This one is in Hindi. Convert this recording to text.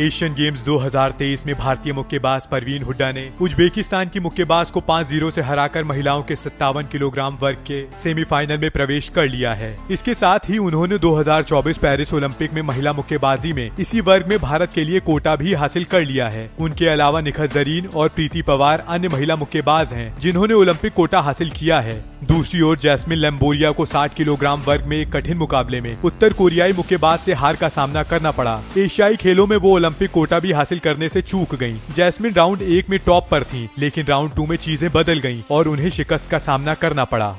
एशियन गेम्स 2023 में भारतीय मुक्केबाज परवीन हुड्डा ने उज्बेकिस्तान की मुक्केबाज को पाँच ज़ीरो से हराकर महिलाओं के सत्तावन किलोग्राम वर्ग के सेमीफाइनल में प्रवेश कर लिया है। इसके साथ ही उन्होंने 2024 पेरिस ओलंपिक में महिला मुक्केबाजी में इसी वर्ग में भारत के लिए कोटा भी हासिल कर लिया है। उनके अलावा निखत जरीन और प्रीति पवार अन्य महिला मुक्केबाज हैं, जिन्होंने ओलंपिक कोटा हासिल किया है। दूसरी ओर जैस्मिन लेम्बोरिया को 60 किलोग्राम वर्ग में एक कठिन मुकाबले में उत्तर कोरियाई मुक्केबाज से हार का सामना करना पड़ा। एशियाई खेलों में वो ओलंपिक कोटा भी हासिल करने से चूक गई जैस्मिन राउंड एक में टॉप पर थी, लेकिन राउंड टू में चीज़ें बदल गई और उन्हें शिकस्त का सामना करना पड़ा।